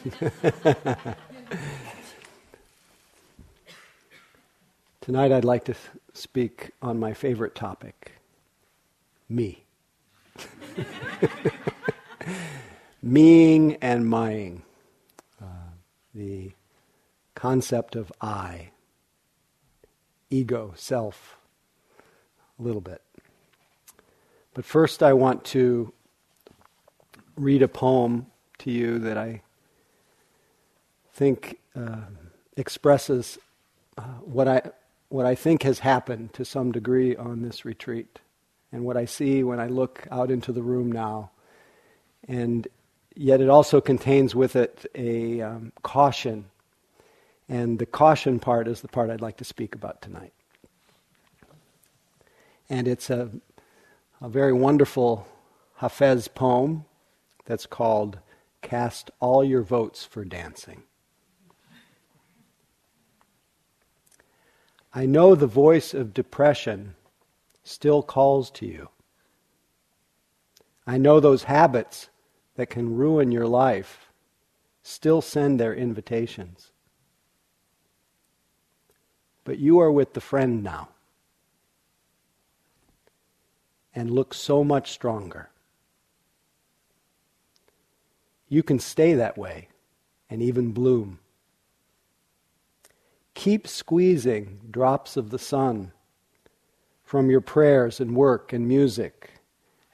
Tonight I'd like to speak on my favorite topic me. Meing and mying. Uh, the concept of I, ego, self, a little bit. But first, I want to read a poem to you that I think uh, expresses uh, what I what I think has happened to some degree on this retreat, and what I see when I look out into the room now, and yet it also contains with it a um, caution, and the caution part is the part I'd like to speak about tonight, and it's a a very wonderful Hafez poem that's called Cast All Your Votes for Dancing. I know the voice of depression still calls to you. I know those habits that can ruin your life still send their invitations. But you are with the friend now and look so much stronger. You can stay that way and even bloom. Keep squeezing drops of the sun from your prayers and work and music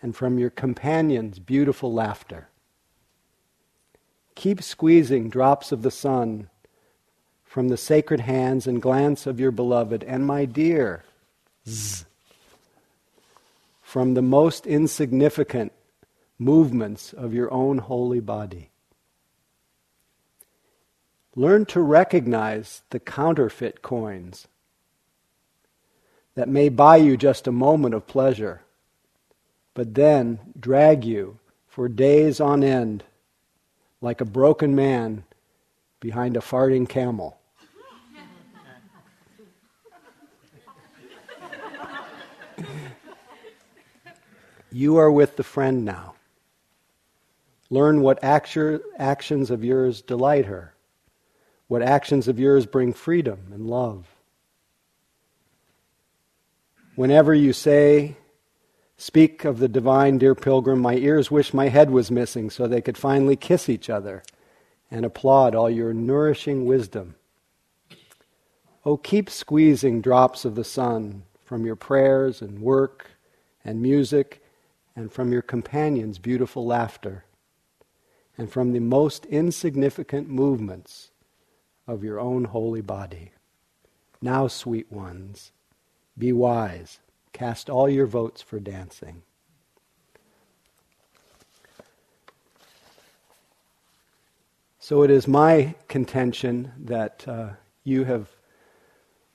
and from your companion's beautiful laughter. Keep squeezing drops of the sun from the sacred hands and glance of your beloved and my dear. From the most insignificant movements of your own holy body. Learn to recognize the counterfeit coins that may buy you just a moment of pleasure, but then drag you for days on end like a broken man behind a farting camel. You are with the friend now. Learn what actions of yours delight her, what actions of yours bring freedom and love. Whenever you say, Speak of the divine, dear pilgrim, my ears wish my head was missing so they could finally kiss each other and applaud all your nourishing wisdom. Oh, keep squeezing drops of the sun from your prayers and work and music and from your companion's beautiful laughter, and from the most insignificant movements of your own holy body. Now, sweet ones, be wise, cast all your votes for dancing. So it is my contention that uh, you have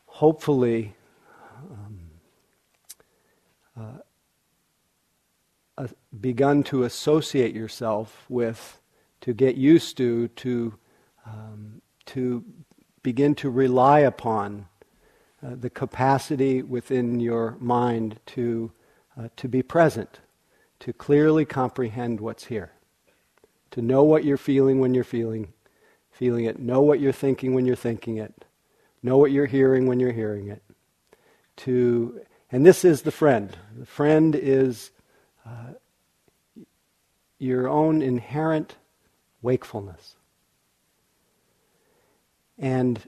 hopefully um, uh, uh, begun to associate yourself with, to get used to, to, um, to begin to rely upon uh, the capacity within your mind to, uh, to be present, to clearly comprehend what's here, to know what you're feeling when you're feeling, feeling it, know what you're thinking when you're thinking it, know what you're hearing when you're hearing it. To, and this is the friend. The friend is uh, your own inherent wakefulness. And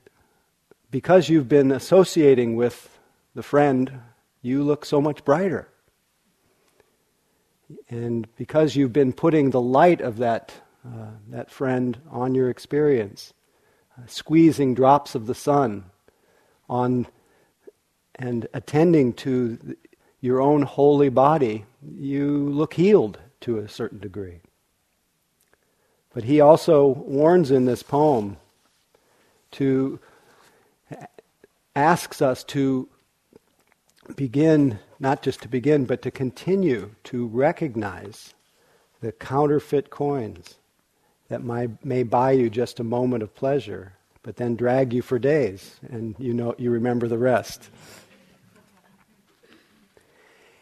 because you've been associating with the friend, you look so much brighter. And because you've been putting the light of that, uh, that friend on your experience, uh, squeezing drops of the sun on and attending to your own holy body, you look healed to a certain degree. But he also warns in this poem to asks us to begin, not just to begin, but to continue to recognize the counterfeit coins that might, may buy you just a moment of pleasure, but then drag you for days, and you know you remember the rest.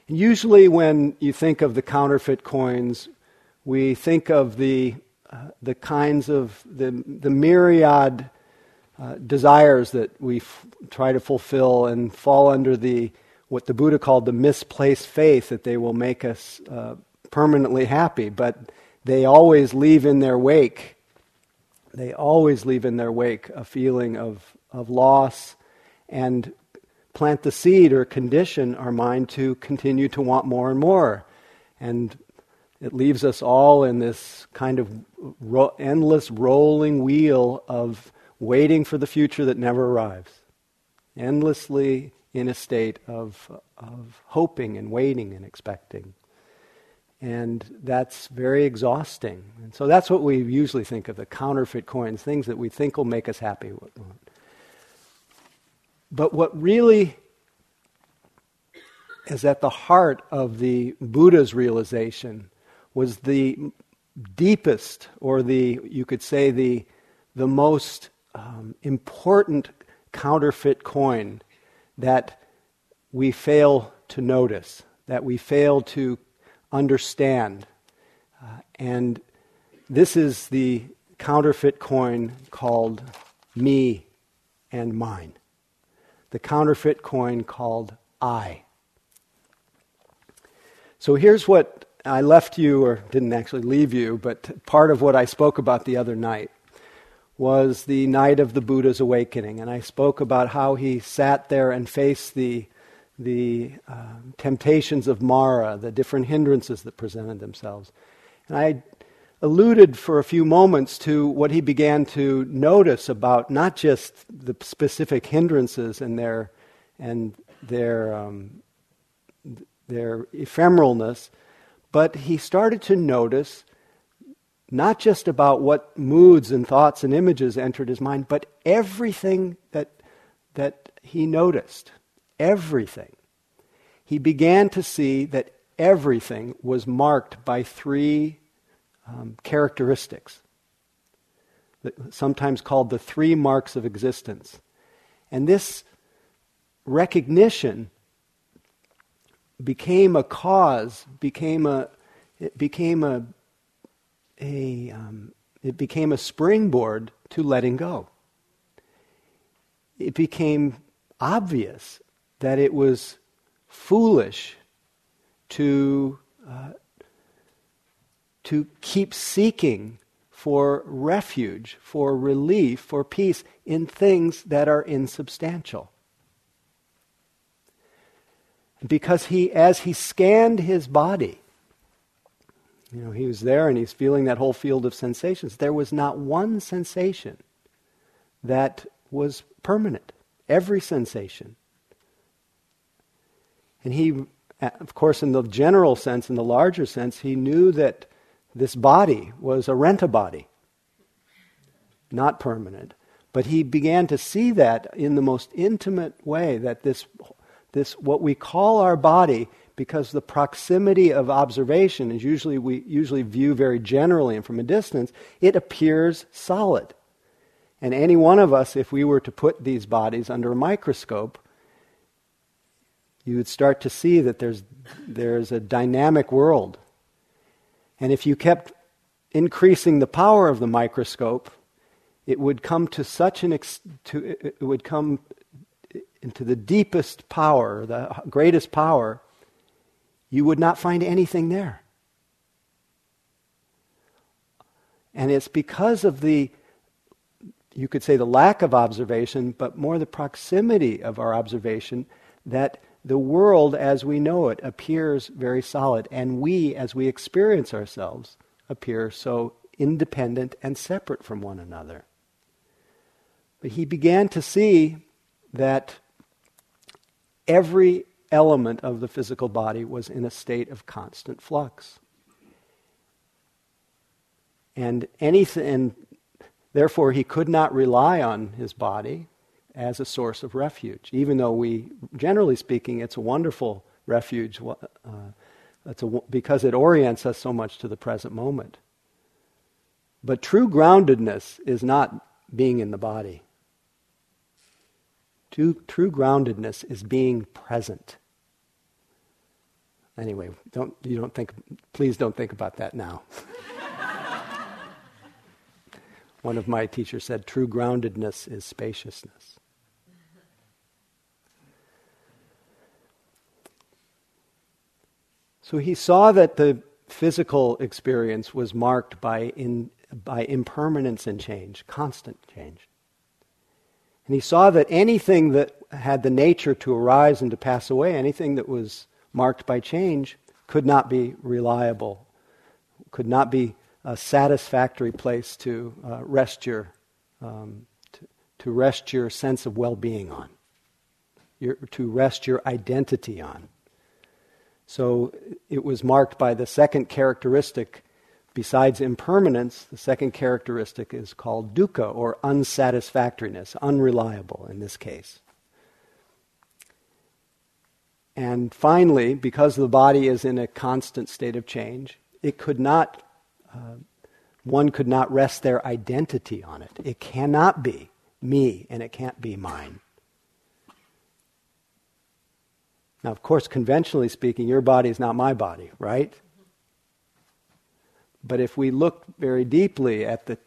Usually, when you think of the counterfeit coins, we think of the, uh, the kinds of the, the myriad uh, desires that we f- try to fulfill and fall under the what the Buddha called the misplaced faith that they will make us uh, permanently happy, but they always leave in their wake. They always leave in their wake a feeling of, of loss and plant the seed or condition our mind to continue to want more and more. And it leaves us all in this kind of ro- endless rolling wheel of waiting for the future that never arrives. Endlessly in a state of, of hoping and waiting and expecting. And that's very exhausting. And so that's what we usually think of the counterfeit coins, things that we think will make us happy. But what really is at the heart of the Buddha's realization was the deepest, or the, you could say, the, the most um, important counterfeit coin that we fail to notice, that we fail to understand. Uh, and this is the counterfeit coin called me and mine. The counterfeit coin called I. So here's what I left you, or didn't actually leave you, but part of what I spoke about the other night was the night of the Buddha's awakening. And I spoke about how he sat there and faced the, the uh, temptations of Mara, the different hindrances that presented themselves. And I alluded for a few moments to what he began to notice about not just the specific hindrances and their, and their, um, their ephemeralness, but he started to notice not just about what moods and thoughts and images entered his mind, but everything that, that he noticed. Everything. He began to see that everything was marked by three um, characteristics, sometimes called the three marks of existence. And this recognition became a cause, became a, it became a a, um, it became a springboard to letting go. It became obvious that it was foolish to, uh, to keep seeking for refuge, for relief, for peace in things that are insubstantial. Because he, as he scanned his body, you know, he was there and he's feeling that whole field of sensations. There was not one sensation that was permanent. Every sensation. And he, of course, in the general sense, in the larger sense, he knew that this body was a rent a body, not permanent. But he began to see that in the most intimate way that this, this what we call our body because the proximity of observation is usually we usually view very generally and from a distance, it appears solid. And any one of us, if we were to put these bodies under a microscope, you would start to see that there's, there's a dynamic world. And if you kept increasing the power of the microscope, it would come to such an ex- to, it would come into the deepest power, the greatest power, you would not find anything there. And it's because of the, you could say, the lack of observation, but more the proximity of our observation, that the world as we know it appears very solid, and we, as we experience ourselves, appear so independent and separate from one another. But he began to see that every element of the physical body was in a state of constant flux. And anything, and therefore he could not rely on his body as a source of refuge, even though we, generally speaking, it's a wonderful refuge uh, a, because it orients us so much to the present moment. But true groundedness is not being in the body. True, true groundedness is being present. Anyway, don't, you don't think, please don't think about that now. One of my teachers said, true groundedness is spaciousness. So he saw that the physical experience was marked by, in, by impermanence and change, constant change. And he saw that anything that had the nature to arise and to pass away, anything that was marked by change, could not be reliable, could not be a satisfactory place to uh, rest your um, to, to, rest your sense of well-being on, your, to rest your identity on. So it was marked by the second characteristic. Besides impermanence, the second characteristic is called dukkha, or unsatisfactoriness, unreliable in this case. And finally, because the body is in a constant state of change, it could not, uh, one could not rest their identity on it. It cannot be me and it can't be mine. Now, of course, conventionally speaking, your body is not my body, right? But if we look very deeply at the,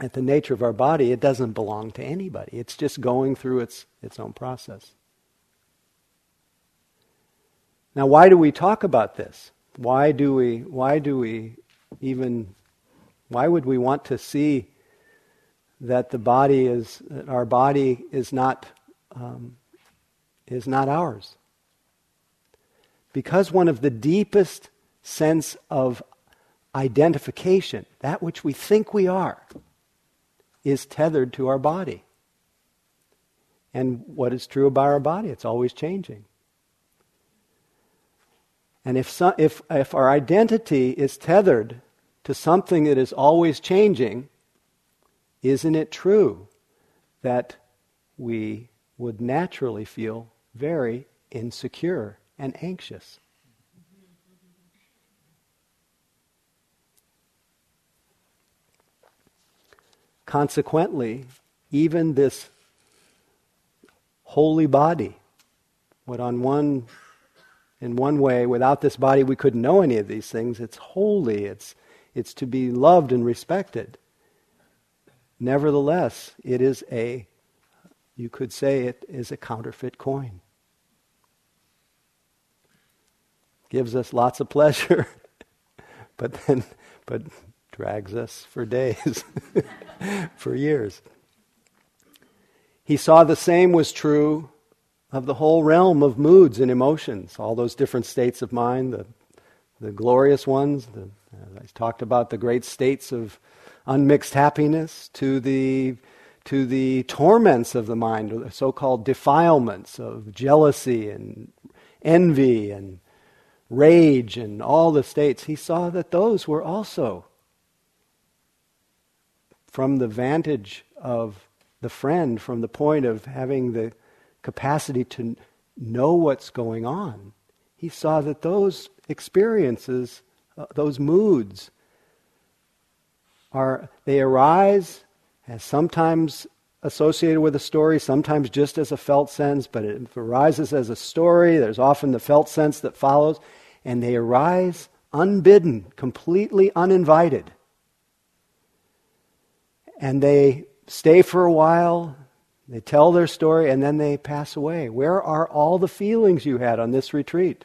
at the nature of our body, it doesn't belong to anybody. It's just going through its, its own process. Now, why do we talk about this? Why do we, why do we even, why would we want to see that the body is, that our body is not, um, is not ours? Because one of the deepest sense of identification, that which we think we are, is tethered to our body. And what is true about our body? It's always changing. And if, so, if, if our identity is tethered to something that is always changing, isn't it true that we would naturally feel very insecure and anxious. Consequently, even this holy body, what on one in one way, without this body we couldn't know any of these things. It's holy, it's, it's to be loved and respected. Nevertheless, it is a, you could say it is a counterfeit coin. gives us lots of pleasure, but then but drags us for days, for years. He saw the same was true of the whole realm of moods and emotions, all those different states of mind, the, the glorious ones. The, I talked about the great states of unmixed happiness to the to the torments of the mind, the so-called defilements of jealousy and envy and rage and all the states, he saw that those were also, from the vantage of the friend, from the point of having the capacity to know what's going on, he saw that those experiences, uh, those moods, are they arise as sometimes associated with a story, sometimes just as a felt sense, but it arises as a story. There's often the felt sense that follows, and they arise unbidden, completely uninvited. And they stay for a while, they tell their story, and then they pass away. Where are all the feelings you had on this retreat?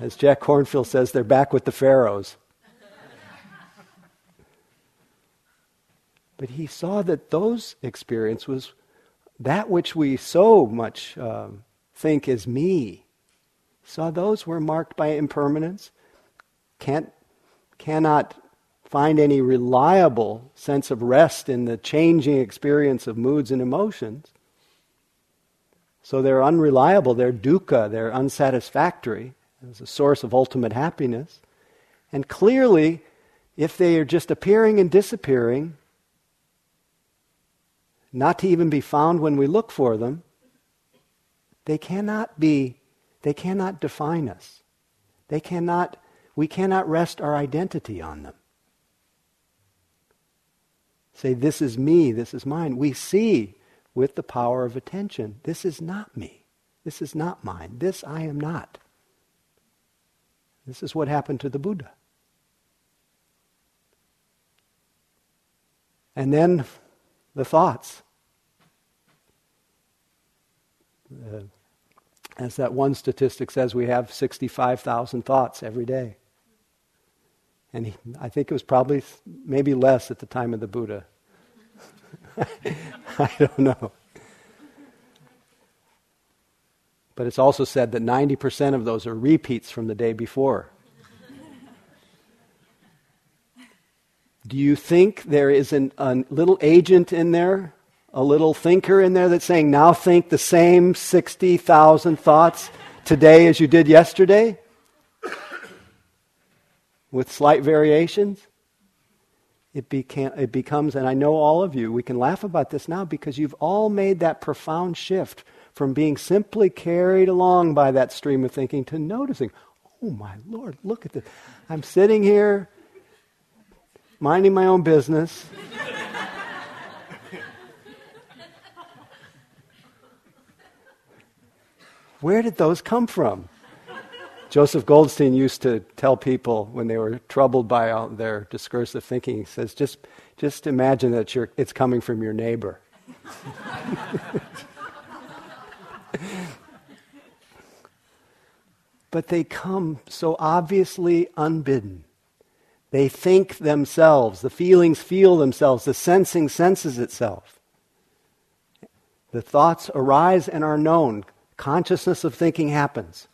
As Jack Kornfield says, they're back with the pharaohs. But he saw that those experiences was that which we so much um, think is me. Saw those were marked by impermanence. Can't, cannot find any reliable sense of rest in the changing experience of moods and emotions. So they're unreliable, they're dukkha, they're unsatisfactory as a source of ultimate happiness. And clearly, if they are just appearing and disappearing, not to even be found when we look for them, they cannot be, they cannot define us. They cannot, we cannot rest our identity on them. Say, this is me, this is mine. We see with the power of attention, this is not me. This is not mine. This I am not. This is what happened to the Buddha. And then the thoughts. Uh, as that one statistic says, we have 65,000 thoughts every day. And he, I think it was probably maybe less at the time of the Buddha. I don't know. But it's also said that 90% of those are repeats from the day before. Do you think there is an, a little agent in there, a little thinker in there that's saying, now think the same 60,000 thoughts today as you did yesterday? With slight variations? It, it becomes, and I know all of you, we can laugh about this now because you've all made that profound shift from being simply carried along by that stream of thinking to noticing, oh my Lord, look at this. I'm sitting here minding my own business. Where did those come from? Joseph Goldstein used to tell people when they were troubled by all their discursive thinking, he says, just, just imagine that it's coming from your neighbor. but they come so obviously unbidden. They think themselves. The feelings feel themselves. The sensing senses itself. The thoughts arise and are known. Consciousness of thinking happens.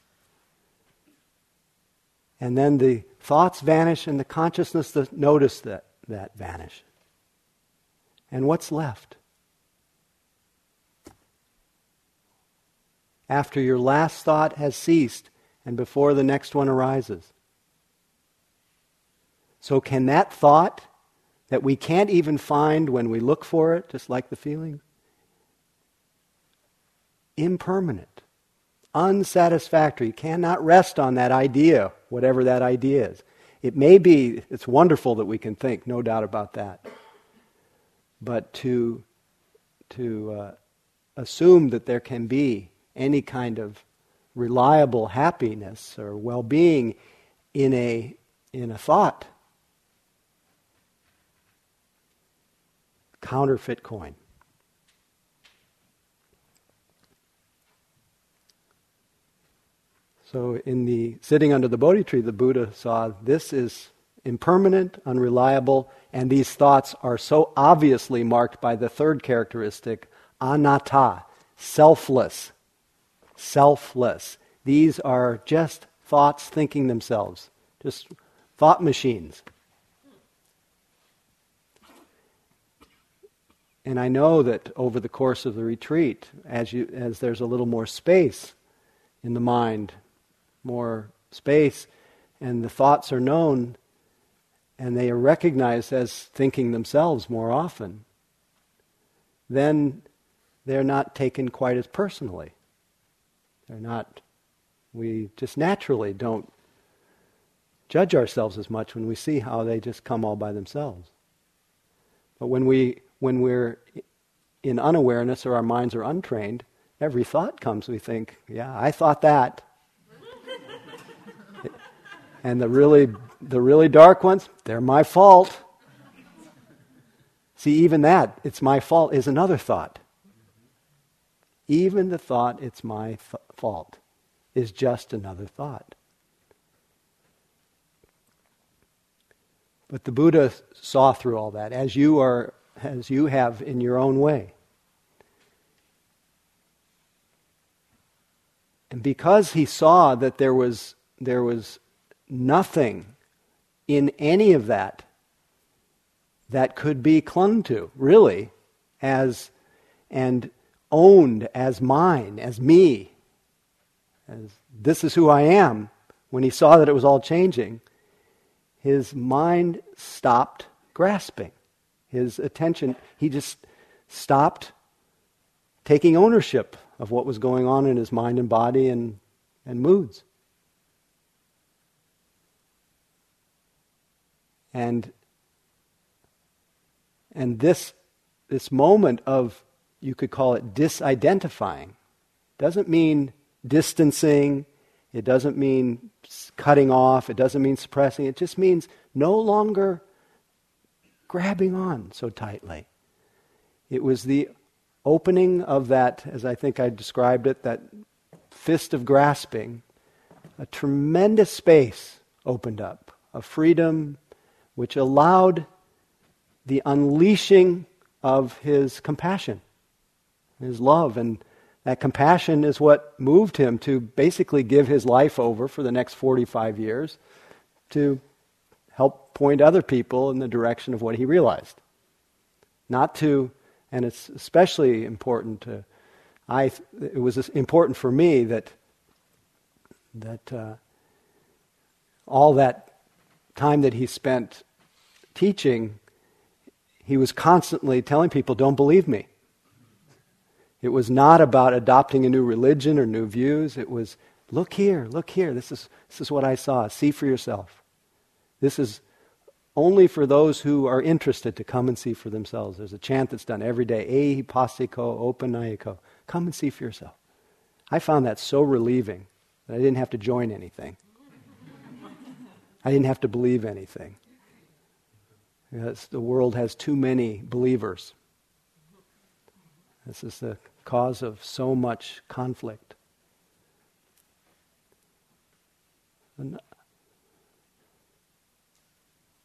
And then the thoughts vanish and the consciousness that notice that, that vanish. And what's left? After your last thought has ceased and before the next one arises. So, can that thought that we can't even find when we look for it, just like the feeling, impermanent, unsatisfactory, cannot rest on that idea, whatever that idea is. It may be, it's wonderful that we can think, no doubt about that. But to, to uh, assume that there can be any kind of reliable happiness or well being in a, in a thought counterfeit coin. So, in the sitting under the Bodhi tree, the Buddha saw this is impermanent, unreliable, and these thoughts are so obviously marked by the third characteristic, anatta, selfless. Selfless. These are just thoughts thinking themselves, just thought machines. And I know that over the course of the retreat, as, you, as there's a little more space in the mind, more space, and the thoughts are known, and they are recognized as thinking themselves more often, then they're not taken quite as personally. They're not, we just naturally don't judge ourselves as much when we see how they just come all by themselves. But when we when we're in unawareness or our minds are untrained, every thought comes, we think, yeah, I thought that. And the really, the really dark ones, they're my fault. See, even that, it's my fault, is another thought. Even the thought, it's my th- fault, is just another thought. But the Buddha saw through all that. As you are as you have in your own way. And because he saw that there was, there was nothing in any of that that could be clung to, really, as and owned as mine, as me, as this is who I am, when he saw that it was all changing, his mind stopped grasping his attention, he just stopped taking ownership of what was going on in his mind and body and, and moods. And, and this, this moment of, you could call it disidentifying, doesn't mean distancing, it doesn't mean cutting off, it doesn't mean suppressing, it just means no longer grabbing on so tightly. It was the opening of that, as I think I described it, that fist of grasping. A tremendous space opened up, a freedom which allowed the unleashing of his compassion, his love. And that compassion is what moved him to basically give his life over for the next 45 years to help point other people in the direction of what he realized. Not to, and it's especially important to, I, it was important for me that, that uh, all that time that he spent teaching, he was constantly telling people, don't believe me. It was not about adopting a new religion or new views. It was, look here, look here. This is, this is what I saw. See for yourself. This is only for those who are interested to come and see for themselves. There's a chant that's done every day, Ehi passiko opanayiko. Come and see for yourself. I found that so relieving that I didn't have to join anything. I didn't have to believe anything. Because the world has too many believers. This is the cause of so much conflict. Uh,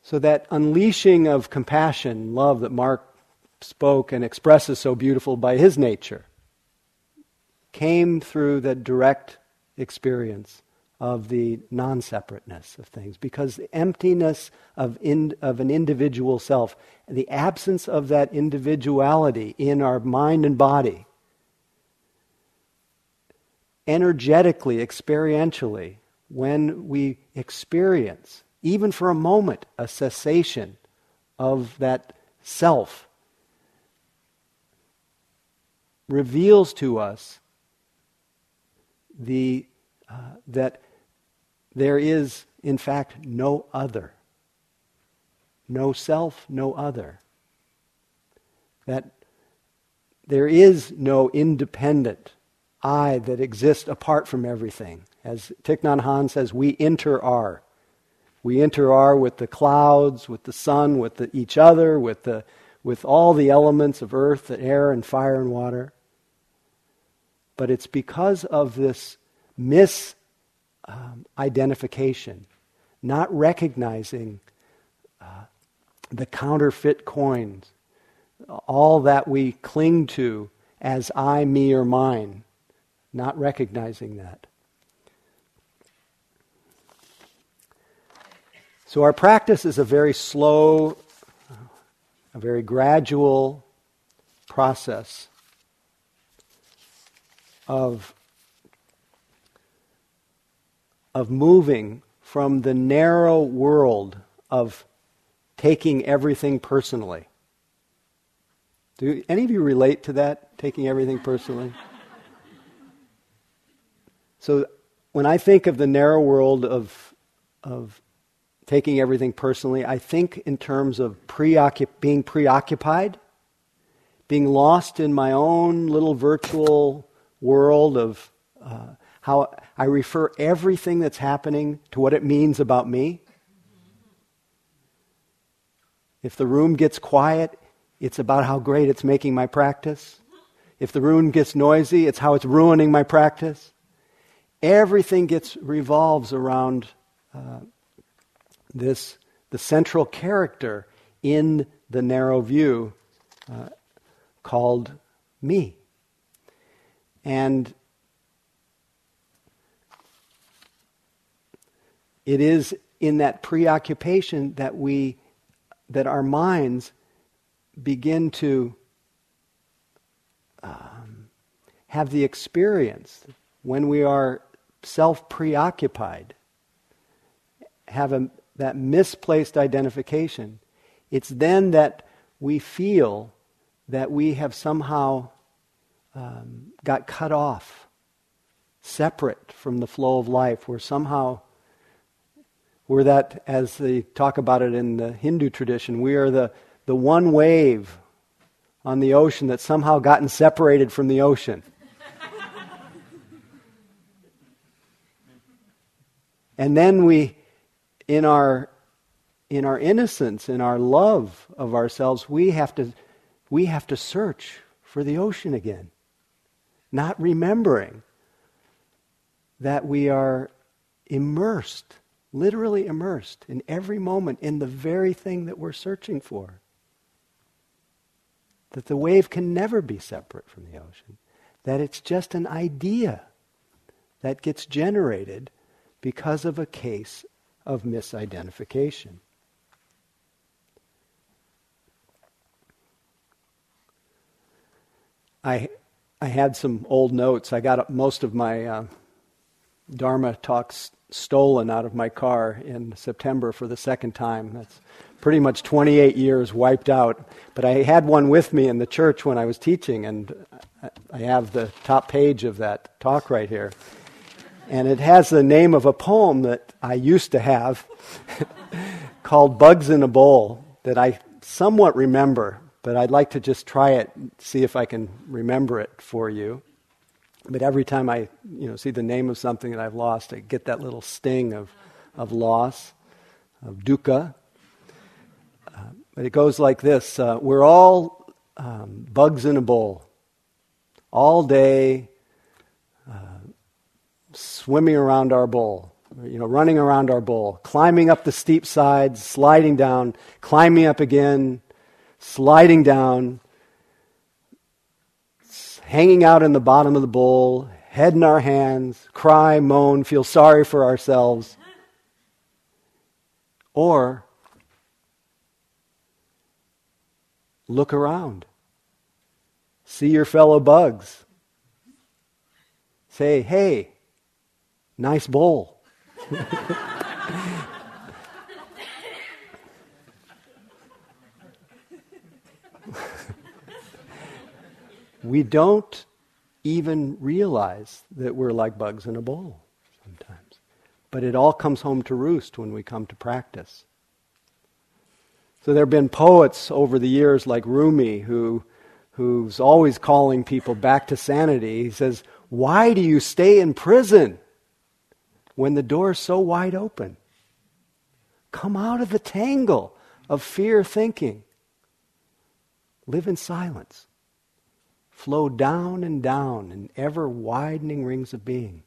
so, that unleashing of compassion, love that Mark spoke and expresses so beautiful by his nature, came through the direct experience of the non separateness of things. Because the emptiness of, in, of an individual self, the absence of that individuality in our mind and body, energetically, experientially, when we experience, even for a moment, a cessation of that self, reveals to us the, uh, that there is, in fact, no other. No self, no other. That there is no independent I that exists apart from everything. As Thich Nhat Hanh says, we inter-are. We inter-are with the clouds, with the sun, with the, each other, with, the, with all the elements of earth, and air, and fire, and water. But it's because of this misidentification, um, identification, not recognizing uh, the counterfeit coins, all that we cling to as I, me, or mine not recognizing that. So, our practice is a very slow, a very gradual process of, of moving from the narrow world of taking everything personally. Do any of you relate to that, taking everything personally? So when I think of the narrow world of, of taking everything personally, I think in terms of preoccup- being preoccupied, being lost in my own little virtual world of uh, how I refer everything that's happening to what it means about me. If the room gets quiet, it's about how great it's making my practice. If the room gets noisy, it's how it's ruining my practice everything gets revolves around uh, this the central character in the narrow view uh, called me and it is in that preoccupation that we that our minds begin to um, have the experience when we are self preoccupied, have a, that misplaced identification, it's then that we feel that we have somehow um, got cut off, separate from the flow of life. We're somehow, we're that, as they talk about it in the Hindu tradition, we are the, the one wave on the ocean that's somehow gotten separated from the ocean. And then we, in our in our innocence, in our love of ourselves, we have to, we have to search for the ocean again, not remembering that we are immersed, literally immersed in every moment in the very thing that we're searching for. That the wave can never be separate from the ocean, that it's just an idea that gets generated because of a case of misidentification. I, I had some old notes. I got most of my uh, Dharma talks stolen out of my car in September for the second time. That's pretty much 28 years wiped out. But I had one with me in the church when I was teaching, and I have the top page of that talk right here. And it has the name of a poem that I used to have called Bugs in a Bowl that I somewhat remember but I'd like to just try it, and see if I can remember it for you. But every time I, you know, see the name of something that I've lost, I get that little sting of, of loss, of dukkha. Uh, but it goes like this: uh, We're all um, bugs in a bowl, all day, uh, swimming around our bowl. You know, running around our bowl, climbing up the steep sides, sliding down, climbing up again, sliding down, hanging out in the bottom of the bowl, head in our hands, cry, moan, feel sorry for ourselves. Or look around, see your fellow bugs, say, hey, nice bowl. we don't even realize that we're like bugs in a bowl sometimes. But it all comes home to roost when we come to practice. So there have been poets over the years like Rumi who, who's always calling people back to sanity. He says, Why do you stay in prison when the door's so wide open? Come out of the tangle of fear thinking. Live in silence flow down and down in ever widening rings of being.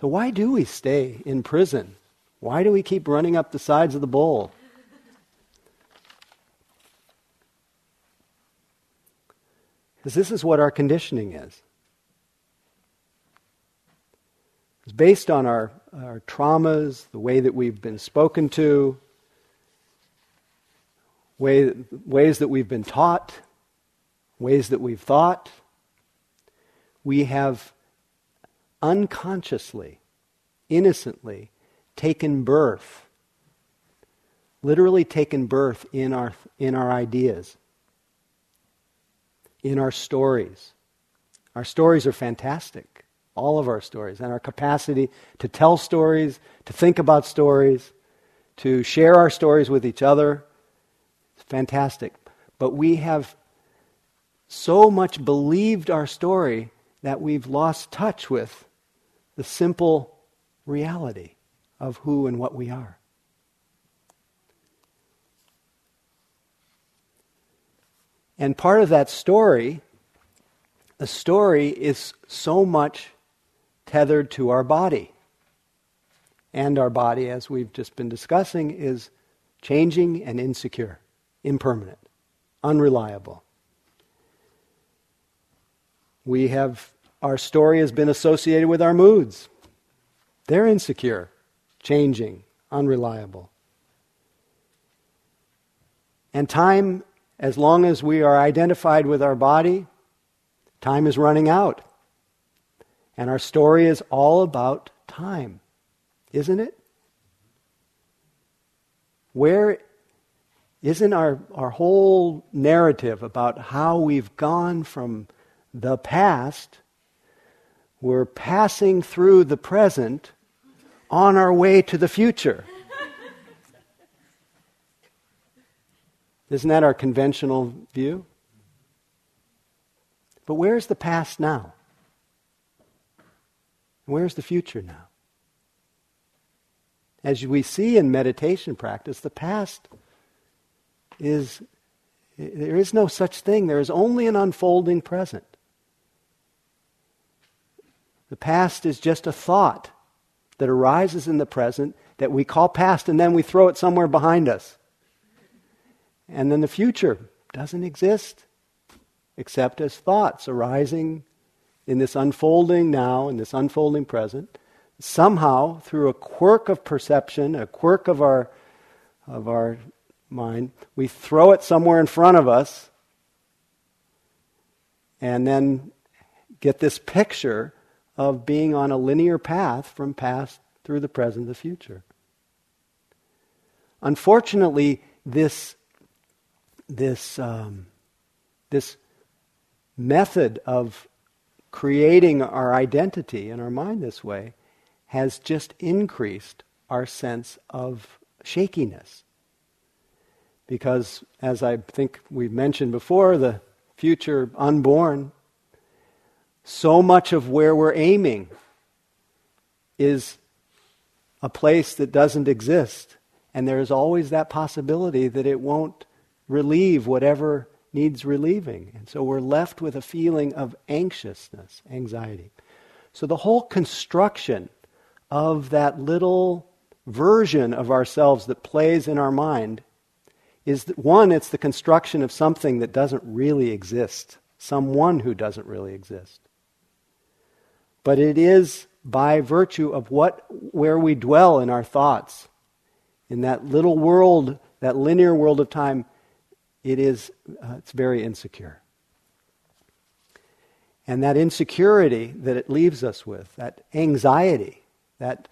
So, why do we stay in prison? Why do we keep running up the sides of the bowl? Because this is what our conditioning is. It's based on our, our traumas, the way that we've been spoken to, way, ways that we've been taught, ways that we've thought, we have unconsciously, innocently taken birth, literally taken birth in our, in our ideas, in our stories. Our stories are fantastic, all of our stories, and our capacity to tell stories, to think about stories, to share our stories with each other. It's fantastic. But we have so much believed our story that we've lost touch with the simple reality of who and what we are. And part of that story, the story is so much tethered to our body. And our body, as we've just been discussing, is changing and insecure, impermanent, unreliable. We have, our story has been associated with our moods. They're insecure, changing, unreliable. And time, as long as we are identified with our body, time is running out. And our story is all about time, isn't it? Where isn't our, our whole narrative about how we've gone from the past, we're passing through the present on our way to the future. Isn't that our conventional view? But where's the past now? Where's the future now? As we see in meditation practice, the past is, there is no such thing. There is only an unfolding present. The past is just a thought that arises in the present that we call past and then we throw it somewhere behind us. And then the future doesn't exist except as thoughts arising in this unfolding now, in this unfolding present. Somehow, through a quirk of perception, a quirk of our, of our mind, we throw it somewhere in front of us and then get this picture of being on a linear path from past through the present, to the future. Unfortunately, this, this, um, this method of creating our identity in our mind this way has just increased our sense of shakiness. Because, as I think we've mentioned before, the future unborn, so much of where we're aiming is a place that doesn't exist. And there is always that possibility that it won't relieve whatever needs relieving. And so we're left with a feeling of anxiousness, anxiety. So the whole construction of that little version of ourselves that plays in our mind is that one, it's the construction of something that doesn't really exist, someone who doesn't really exist. But it is by virtue of what where we dwell in our thoughts, in that little world, that linear world of time, it is uh, it's very insecure. And that insecurity that it leaves us with, that anxiety, that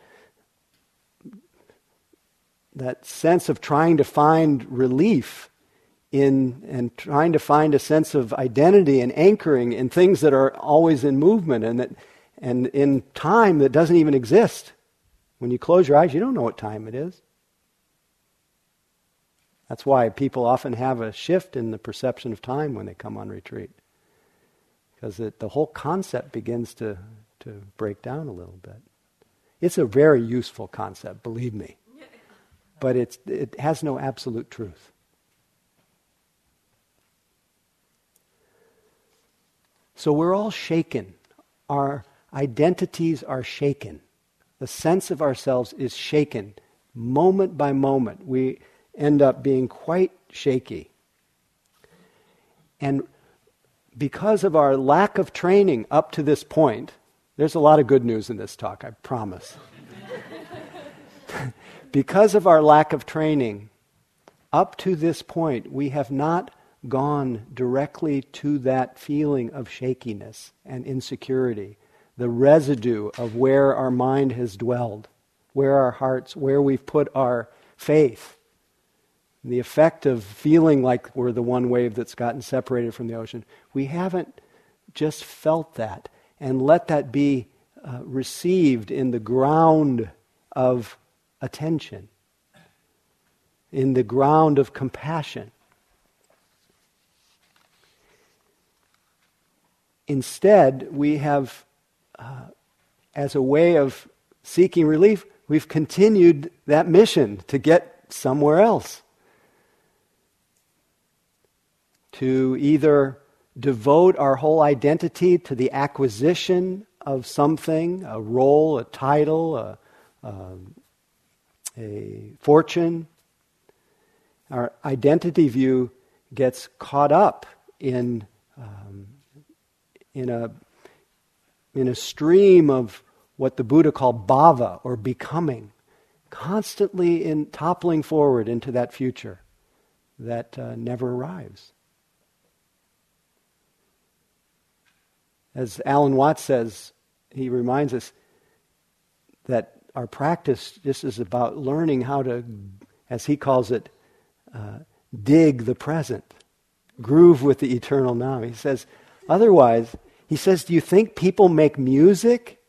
that sense of trying to find relief in and trying to find a sense of identity and anchoring in things that are always in movement and that and in time that doesn't even exist. When you close your eyes, you don't know what time it is. That's why people often have a shift in the perception of time when they come on retreat. Because it, the whole concept begins to, to break down a little bit. It's a very useful concept, believe me. But it's, it has no absolute truth. So we're all shaken. Our identities are shaken. The sense of ourselves is shaken moment by moment. We end up being quite shaky. And because of our lack of training up to this point, there's a lot of good news in this talk, I promise. because of our lack of training, up to this point, we have not gone directly to that feeling of shakiness and insecurity the residue of where our mind has dwelled, where our hearts, where we've put our faith. The effect of feeling like we're the one wave that's gotten separated from the ocean. We haven't just felt that and let that be uh, received in the ground of attention, in the ground of compassion. Instead, we have uh, as a way of seeking relief, we've continued that mission to get somewhere else. To either devote our whole identity to the acquisition of something, a role, a title, a, um, a fortune. Our identity view gets caught up in, um, in a in a stream of what the Buddha called bhava, or becoming, constantly in toppling forward into that future that uh, never arrives. As Alan Watts says, he reminds us that our practice just is about learning how to, as he calls it, uh, dig the present, groove with the eternal now. He says, otherwise, he says, Do you think people make music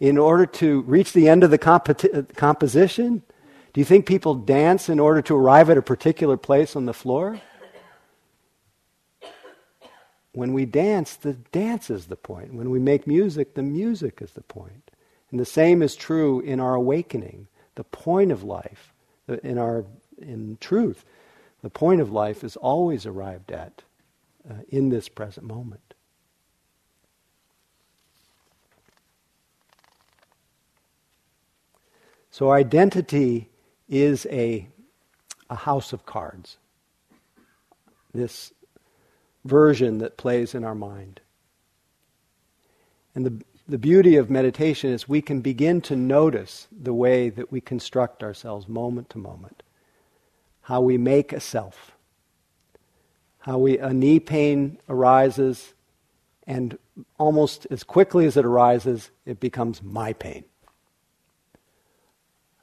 in order to reach the end of the comp- composition? Do you think people dance in order to arrive at a particular place on the floor? When we dance, the dance is the point. When we make music, the music is the point. And the same is true in our awakening. The point of life, in our in truth, the point of life is always arrived at uh, in this present moment. So identity is a, a house of cards. This version that plays in our mind. And the, the beauty of meditation is we can begin to notice the way that we construct ourselves moment to moment. How we make a self. How we, a knee pain arises, and almost as quickly as it arises, it becomes my pain.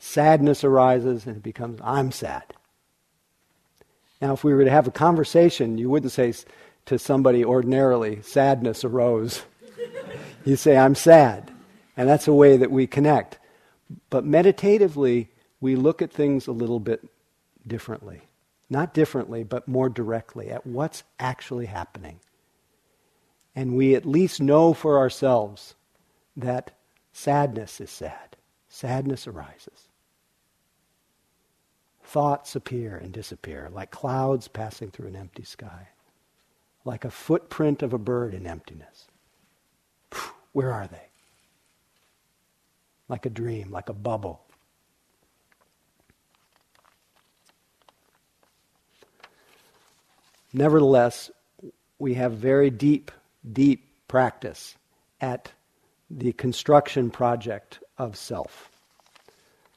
Sadness arises, and it becomes, I'm sad. Now, if we were to have a conversation, you wouldn't say to somebody ordinarily, sadness arose. you say, I'm sad. And that's a way that we connect. But meditatively, we look at things a little bit differently. Not differently, but more directly at what's actually happening. And we at least know for ourselves that sadness is sad. Sadness arises. Thoughts appear and disappear like clouds passing through an empty sky like a footprint of a bird in emptiness. Where are they? Like a dream, like a bubble. Nevertheless, we have very deep, deep practice at the construction project of self,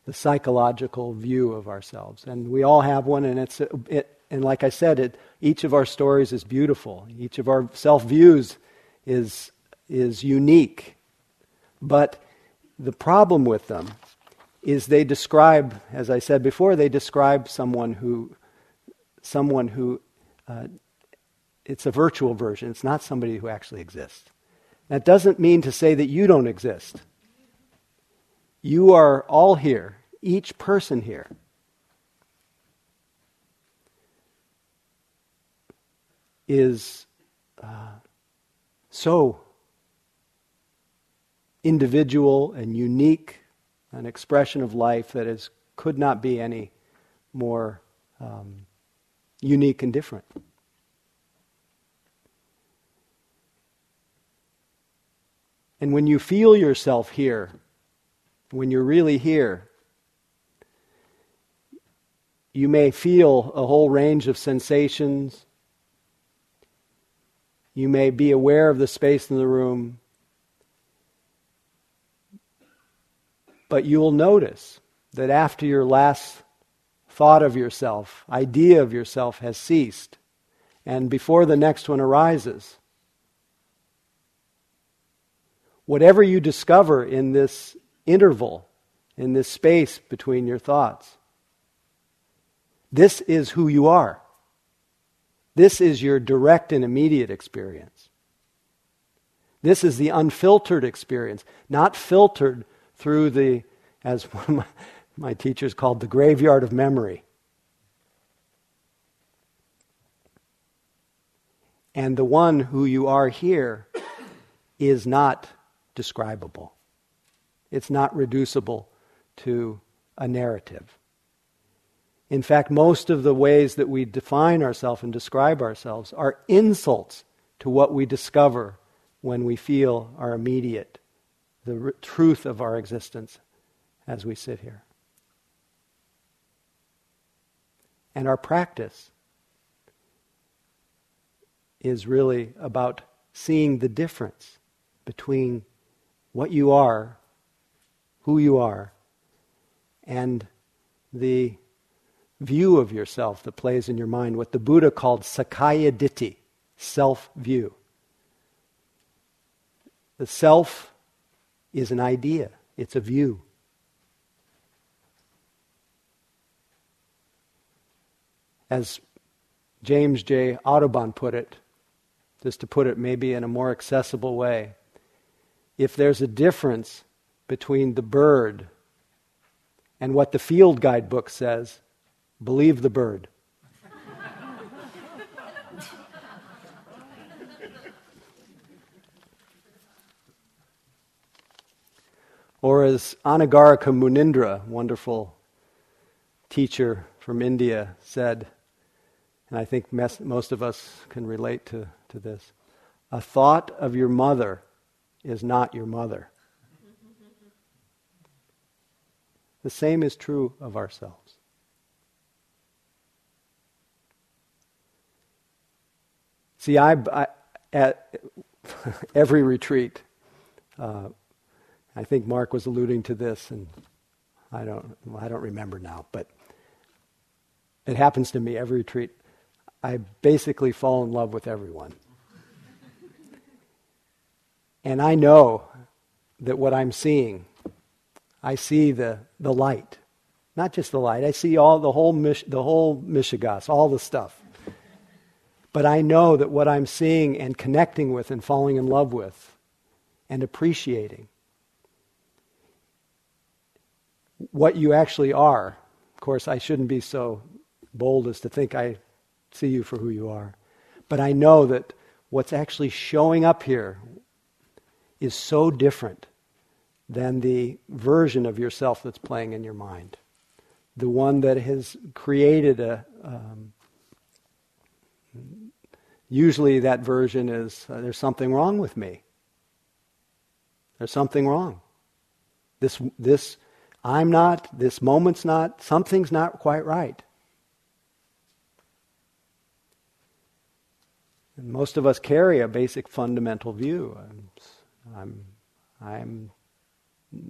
the psychological view of ourselves. And we all have one, and it's, it, and like I said, it, each of our stories is beautiful. Each of our self views is, is unique. But the problem with them is they describe, as I said before, they describe someone who, someone who, uh, it's a virtual version. It's not somebody who actually exists. That doesn't mean to say that you don't exist. You are all here, each person here is uh, so individual and unique, an expression of life that is could not be any more um, unique and different. And when you feel yourself here, when you're really here, you may feel a whole range of sensations, you may be aware of the space in the room. But you will notice that after your last thought of yourself, idea of yourself has ceased, and before the next one arises, whatever you discover in this interval, in this space between your thoughts, this is who you are. This is your direct and immediate experience. This is the unfiltered experience, not filtered through the, as one of my, my teachers called, the graveyard of memory. And the one who you are here is not describable. It's not reducible to a narrative. In fact, most of the ways that we define ourselves and describe ourselves are insults to what we discover when we feel our immediate, the r- truth of our existence as we sit here. And our practice is really about seeing the difference between what you are, who you are, and the view of yourself that plays in your mind, what the Buddha called Sakkaya Ditthi, self view. The self is an idea, it's a view. As James J. Audubon put it, just to put it maybe in a more accessible way, if there's a difference between the bird and what the field guidebook says, Believe the bird. or as Anagarika Munindra, wonderful teacher from India, said, and I think most of us can relate to, to this a thought of your mother is not your mother. The same is true of ourselves. See, I, I at every retreat, uh, I think Mark was alluding to this, and I don't, I don't remember now, but it happens to me every retreat. I basically fall in love with everyone. and I know that what I'm seeing, I see the, the light. Not just the light, I see all the whole, the whole Mishigas, all the stuff. But I know that what I'm seeing and connecting with and falling in love with and appreciating, what you actually are. Of course, I shouldn't be so bold as to think I see you for who you are. But I know that what's actually showing up here is so different than the version of yourself that's playing in your mind. The one that has created a, um, Usually that version is uh, there's something wrong with me. There's something wrong. This, this, I'm not, this moment's not, something's not quite right. And most of us carry a basic fundamental view. I'm, I'm, I'm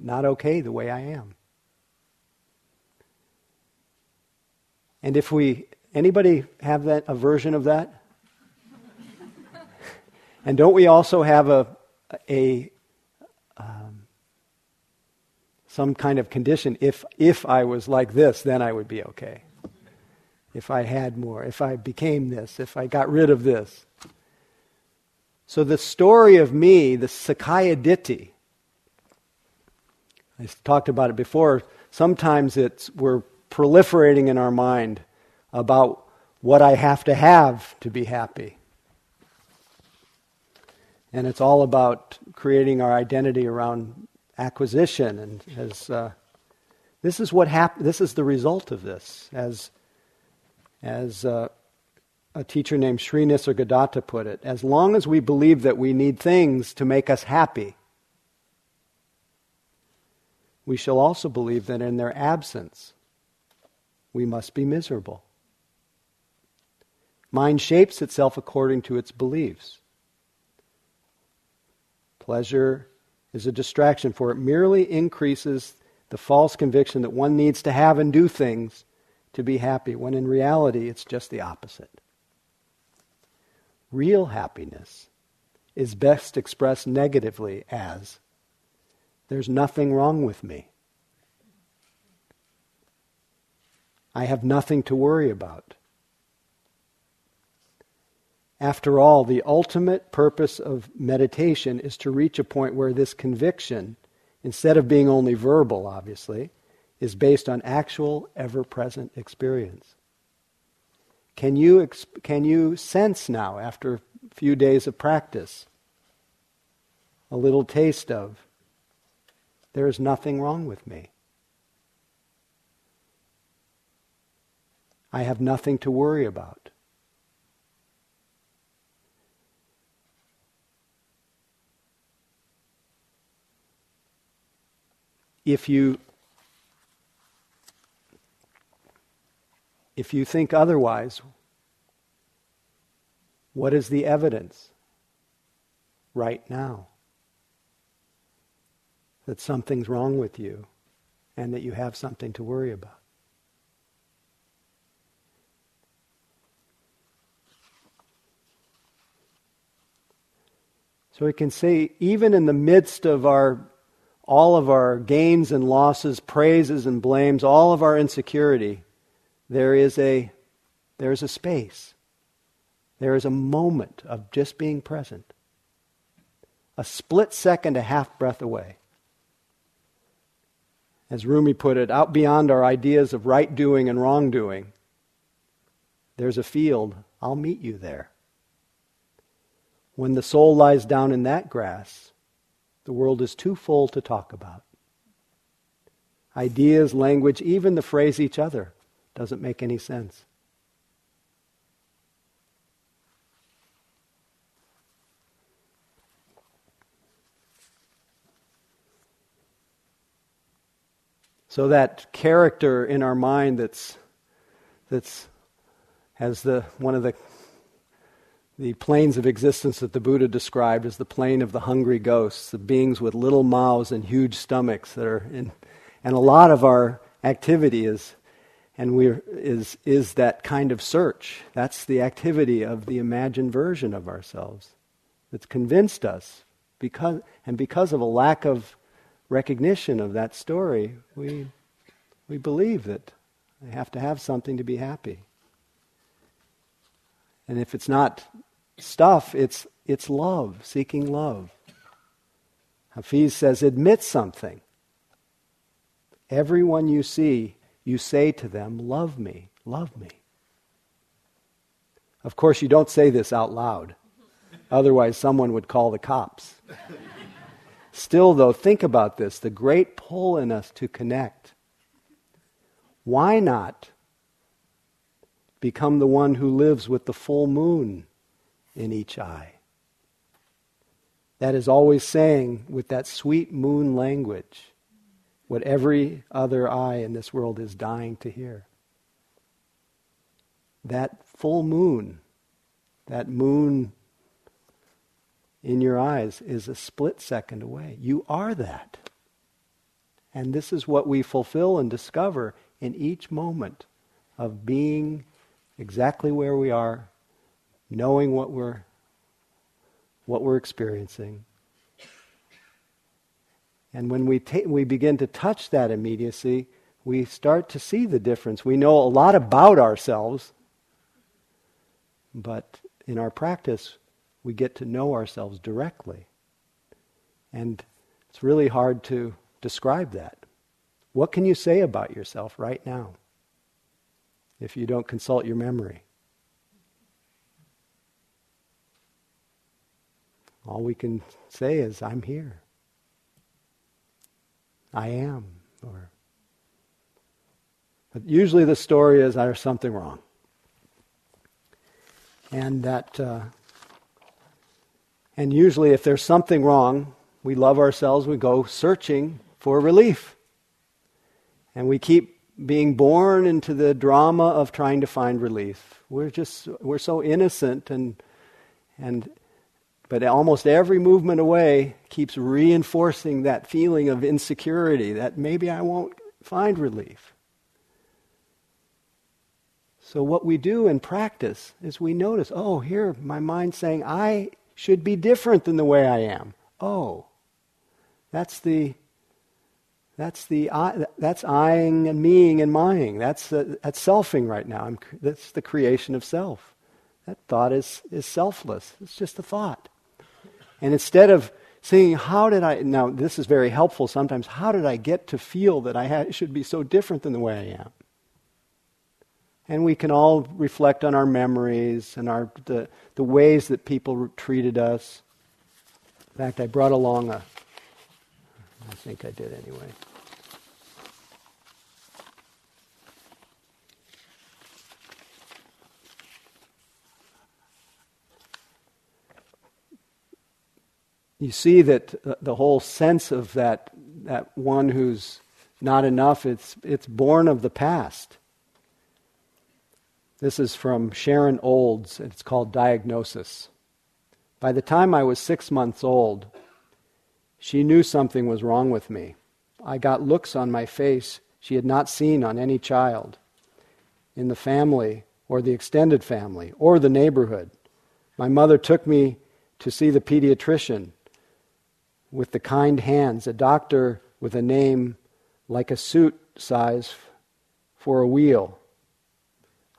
not okay the way I am. And if we, anybody have that, a version of that? And don't we also have a, a um, some kind of condition? If, if I was like this, then I would be okay. If I had more, if I became this, if I got rid of this. So the story of me, the Sakkaya Ditthi, I talked about it before. Sometimes it's we're proliferating in our mind about what I have to have to be happy. And it's all about creating our identity around acquisition. And as uh, this is what hap- this is the result of this. As as uh, a teacher named Sri Nisargadatta put it, as long as we believe that we need things to make us happy, we shall also believe that in their absence, we must be miserable. Mind shapes itself according to its beliefs. Pleasure is a distraction, for it merely increases the false conviction that one needs to have and do things to be happy, when in reality it's just the opposite. Real happiness is best expressed negatively as there's nothing wrong with me. I have nothing to worry about. After all, the ultimate purpose of meditation is to reach a point where this conviction, instead of being only verbal, obviously, is based on actual, ever present experience. Can you, can you sense now, after a few days of practice, a little taste of, there is nothing wrong with me? I have nothing to worry about. if you if you think otherwise, what is the evidence right now that something's wrong with you and that you have something to worry about? So we can say, even in the midst of our all of our gains and losses, praises and blames, all of our insecurity, there is a, there is a space. There is a moment of just being present. A split second, a half breath away. As Rumi put it, out beyond our ideas of right doing and wrong doing, there's a field. I'll meet you there. When the soul lies down in that grass, the world is too full to talk about. ideas, language, even the phrase each other doesn't make any sense. So that character in our mind that's that's has the one of the the planes of existence that the Buddha described as the plane of the hungry ghosts, the beings with little mouths and huge stomachs that are in, and a lot of our activity is, and we is is that kind of search. That's the activity of the imagined version of ourselves that's convinced us because and because of a lack of recognition of that story, we we believe that I have to have something to be happy. And if it's not stuff, it's, it's love, seeking love. Hafiz says, admit something. Everyone you see, you say to them, Love me, love me. Of course, you don't say this out loud. Otherwise, someone would call the cops. Still, though, think about this the great pull in us to connect. Why not become the one who lives with the full moon in each eye. That is always saying, with that sweet moon language, what every other eye in this world is dying to hear. That full moon, that moon in your eyes, is a split second away. You are that. And this is what we fulfill and discover in each moment of being exactly where we are knowing what we're what we're experiencing. And when we, ta- we begin to touch that immediacy, we start to see the difference. We know a lot about ourselves, but in our practice, we get to know ourselves directly. And it's really hard to describe that. What can you say about yourself right now if you don't consult your memory? All we can say is, I'm here. I am. Or, but usually the story is, there's something wrong. And that, uh, and usually if there's something wrong, we love ourselves, we go searching for relief. And we keep being born into the drama of trying to find relief. We're just, we're so innocent and, and but almost every movement away keeps reinforcing that feeling of insecurity that maybe I won't find relief. So, what we do in practice is we notice, oh, here my mind's saying I should be different than the way I am. Oh, that's the that's the that's eyeing and meing and mying. That's uh, that's selfing right now. I'm, that's the creation of self. That thought is is selfless. It's just a thought. And instead of saying, How did I, now this is very helpful sometimes, how did I get to feel that I had, should be so different than the way I am? And we can all reflect on our memories and our, the, the ways that people treated us. In fact, I brought along a, I think I did anyway. you see that the whole sense of that, that one who's not enough, it's, it's born of the past. This is from Sharon Olds, it's called Diagnosis. By the time I was six months old, she knew something was wrong with me. I got looks on my face she had not seen on any child in the family or the extended family or the neighborhood. My mother took me to see the pediatrician with the kind hands, a doctor with a name like a suit size for a wheel.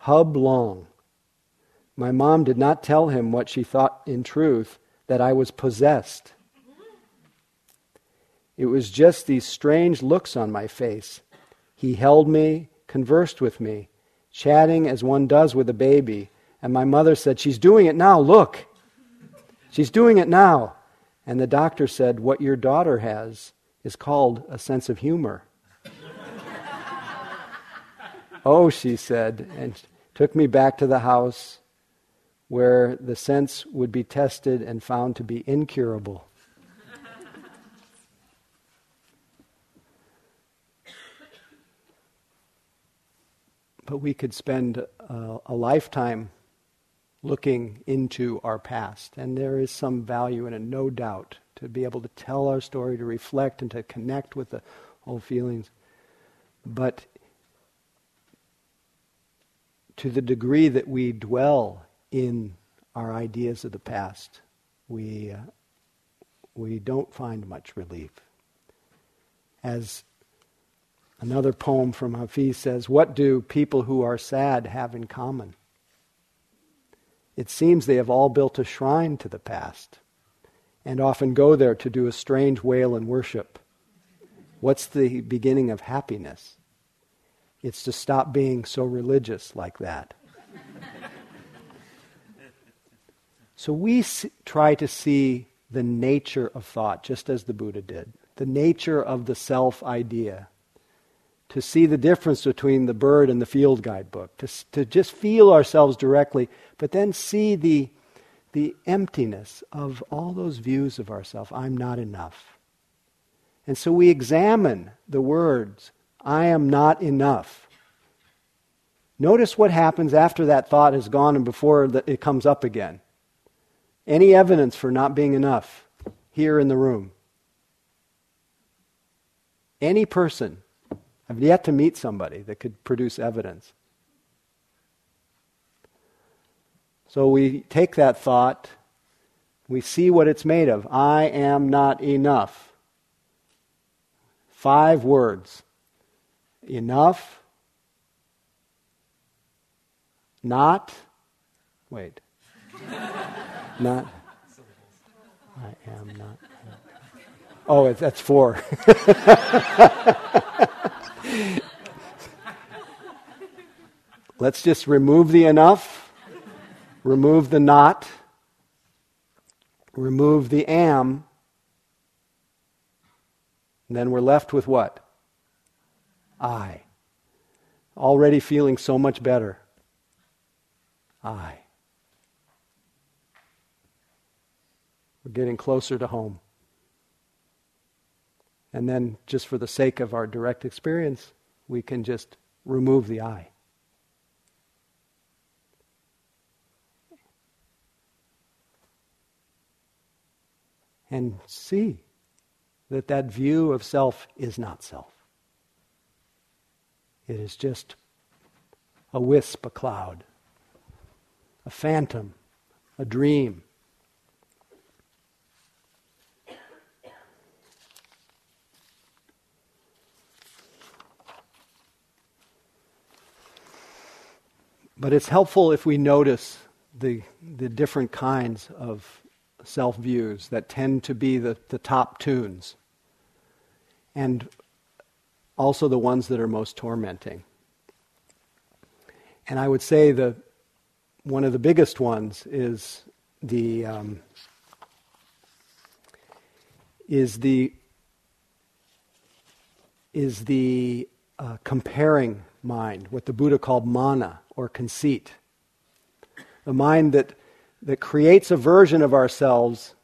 Hub Long. My mom did not tell him what she thought in truth that I was possessed. It was just these strange looks on my face. He held me, conversed with me, chatting as one does with a baby, and my mother said, She's doing it now, look. She's doing it now. And the doctor said, What your daughter has is called a sense of humor. Oh, she said, and took me back to the house where the sense would be tested and found to be incurable. but we could spend uh, a lifetime looking into our past, and there is some value in it, no doubt, to be able to tell our story, to reflect, and to connect with the old feelings. But to the degree that we dwell in our ideas of the past, we, uh, we don't find much relief. As another poem from Hafiz says, What do people who are sad have in common? It seems they have all built a shrine to the past and often go there to do a strange wail and worship. What's the beginning of happiness? It's to stop being so religious like that. so we try to see the nature of thought, just as the Buddha did, the nature of the self idea, to see the difference between the bird and the field guidebook, to, to just feel ourselves directly, but then see the, the emptiness of all those views of ourselves. I'm not enough. And so we examine the words I am not enough. Notice what happens after that thought has gone and before it comes up again. Any evidence for not being enough here in the room? Any person. I've yet to meet somebody that could produce evidence. So we take that thought, we see what it's made of. I am not enough. Five words enough, not, wait, not, I am not. Oh, that's four. Let's just remove the enough, remove the not, remove the am, then we're left with what? I. Already feeling so much better. I. We're getting closer to home. And then, just for the sake of our direct experience, we can just remove the I. And see that that view of self is not self. It is just a wisp, a cloud, a phantom, a dream. But it's helpful if we notice the, the different kinds of self views that tend to be the, the top tunes. And also the ones that are most tormenting. And I would say the one of the biggest ones is the um, is the is the uh, comparing mind, what the Buddha called mana or conceit, the mind that that creates a version of ourselves,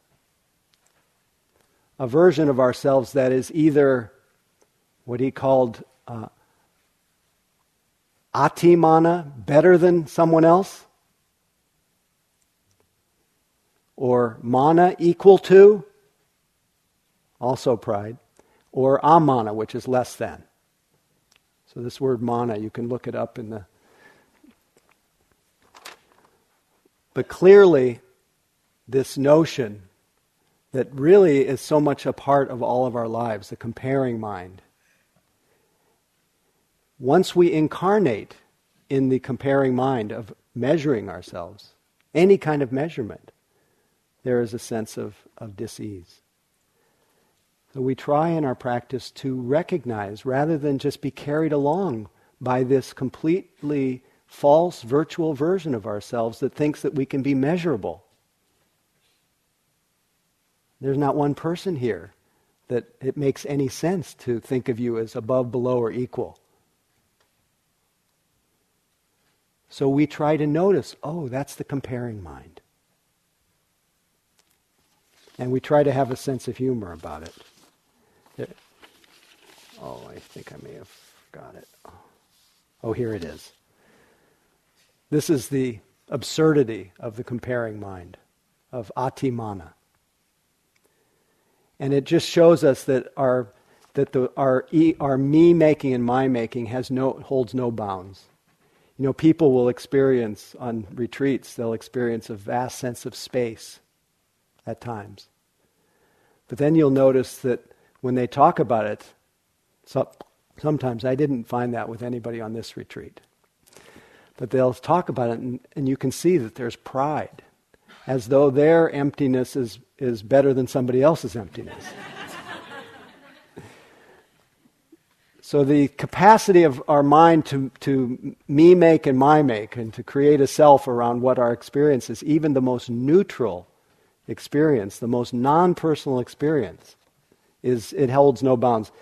a version of ourselves that is either what he called uh, atimana, better than someone else, or mana, equal to, also pride, or amana, which is less than. So this word mana, you can look it up in the. But clearly, this notion that really is so much a part of all of our lives, the comparing mind, once we incarnate in the comparing mind of measuring ourselves, any kind of measurement, there is a sense of, of dis-ease. So we try in our practice to recognize rather than just be carried along by this completely false virtual version of ourselves that thinks that we can be measurable. There's not one person here that it makes any sense to think of you as above, below, or equal. So we try to notice, oh, that's the comparing mind. And we try to have a sense of humor about it. oh, I think I may have got it. Oh, here it is. This is the absurdity of the comparing mind, of atimana. And it just shows us that our that the, our, e, our me making and my making has no, holds no bounds. You know, people will experience on retreats, they'll experience a vast sense of space at times. But then you'll notice that when they talk about it, so, sometimes I didn't find that with anybody on this retreat. But they'll talk about it, and, and you can see that there's pride, as though their emptiness is, is better than somebody else's emptiness. So the capacity of our mind to, to me make and my make and to create a self around what our experience is, even the most neutral experience, the most non-personal experience, is it holds no bounds.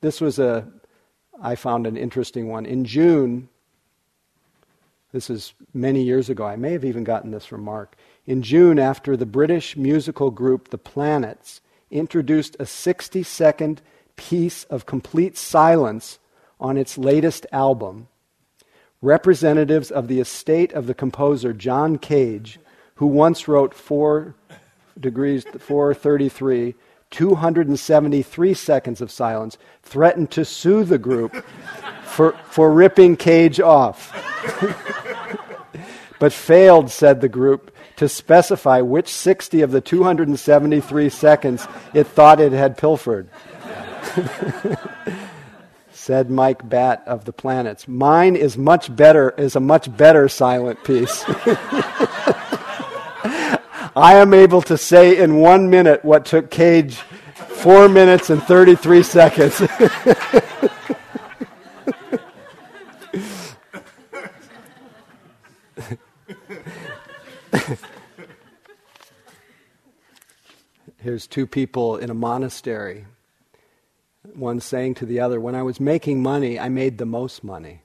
This was a I found an interesting one. In June, this is many years ago, I may have even gotten this from Mark. In June, after the British musical group The Planets introduced a 60 second piece of complete silence on its latest album, representatives of the estate of the composer John Cage, who once wrote 4 degrees 433, 273 seconds of silence, threatened to sue the group for, for ripping Cage off. but failed, said the group, to specify which 60 of the 273 seconds it thought it had pilfered. Said Mike Batt of the Planets. Mine is much better, is a much better silent piece. I am able to say in one minute what took Cage four minutes and 33 seconds. Here's two people in a monastery one saying to the other, When I was making money, I made the most money.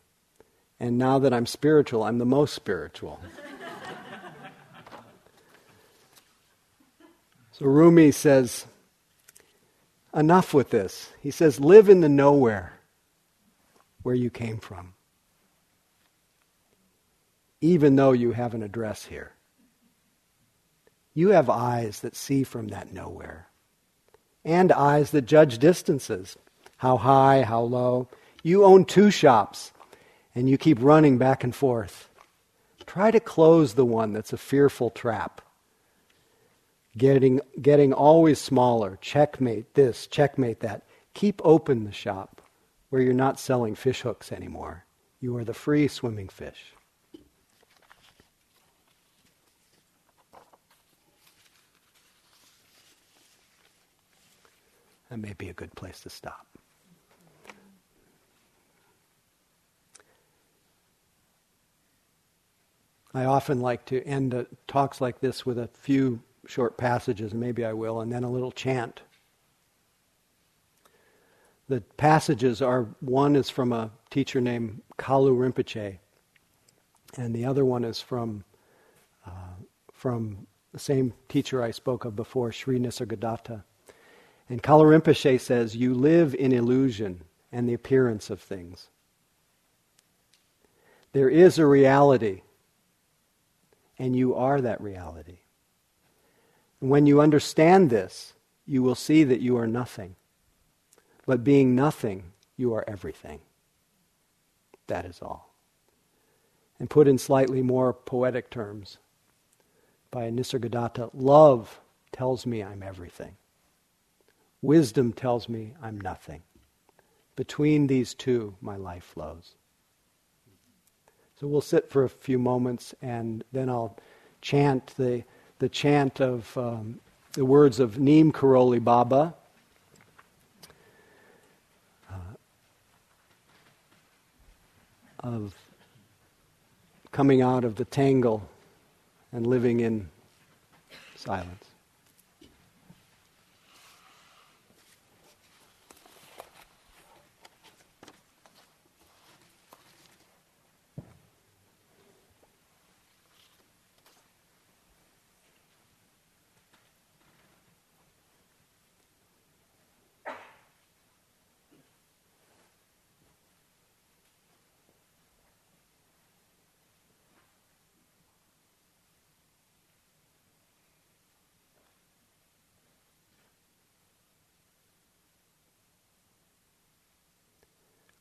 And now that I'm spiritual, I'm the most spiritual. so Rumi says, Enough with this. He says, Live in the nowhere where you came from, even though you have an address here. You have eyes that see from that nowhere and eyes that judge distances how high, how low. You own two shops and you keep running back and forth. Try to close the one that's a fearful trap. Getting, getting always smaller. Checkmate this, checkmate that. Keep open the shop where you're not selling fish hooks anymore. You are the free swimming fish. That may be a good place to stop. I often like to end uh, talks like this with a few short passages, and maybe I will, and then a little chant. The passages are one is from a teacher named Kalu Rinpoche, and the other one is from uh, from the same teacher I spoke of before, Sri Nisargadatta. And Kalu Rinpoche says, You live in illusion and the appearance of things. There is a reality, and you are that reality. And when you understand this, you will see that you are nothing. But being nothing, you are everything. That is all. And put in slightly more poetic terms by Nisargadatta, love tells me I'm everything. Wisdom tells me I'm nothing. Between these two, my life flows. So we'll sit for a few moments and then I'll chant the, the chant of um, the words of Neem Karoli Baba. Uh, of coming out of the tangle and living in silence.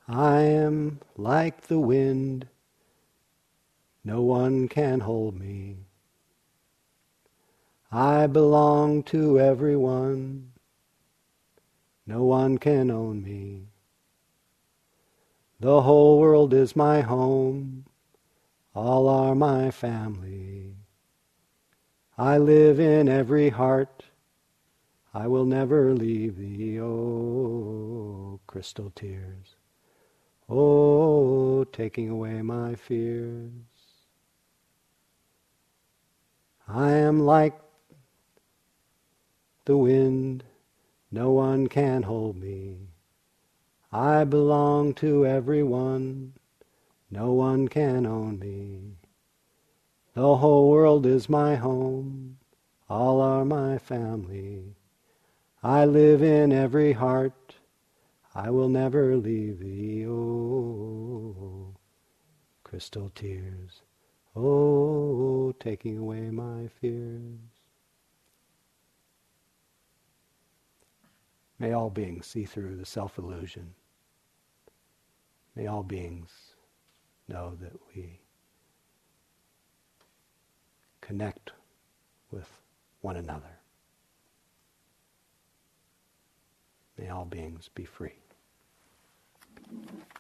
I am like the wind, no one can hold me. I belong to everyone, no one can own me. The whole world is my home, all are my family. I live in every heart, I will never leave thee, oh, crystal tears. Oh, taking away my fears. I am like the wind, no one can hold me. I belong to everyone, no one can own me. The whole world is my home, all are my family. I live in every heart, I will never leave thee, oh, crystal tears, oh, taking away my fears. May all beings see through the self illusion. May all beings know that we connect with one another. May all beings be free. Thank you.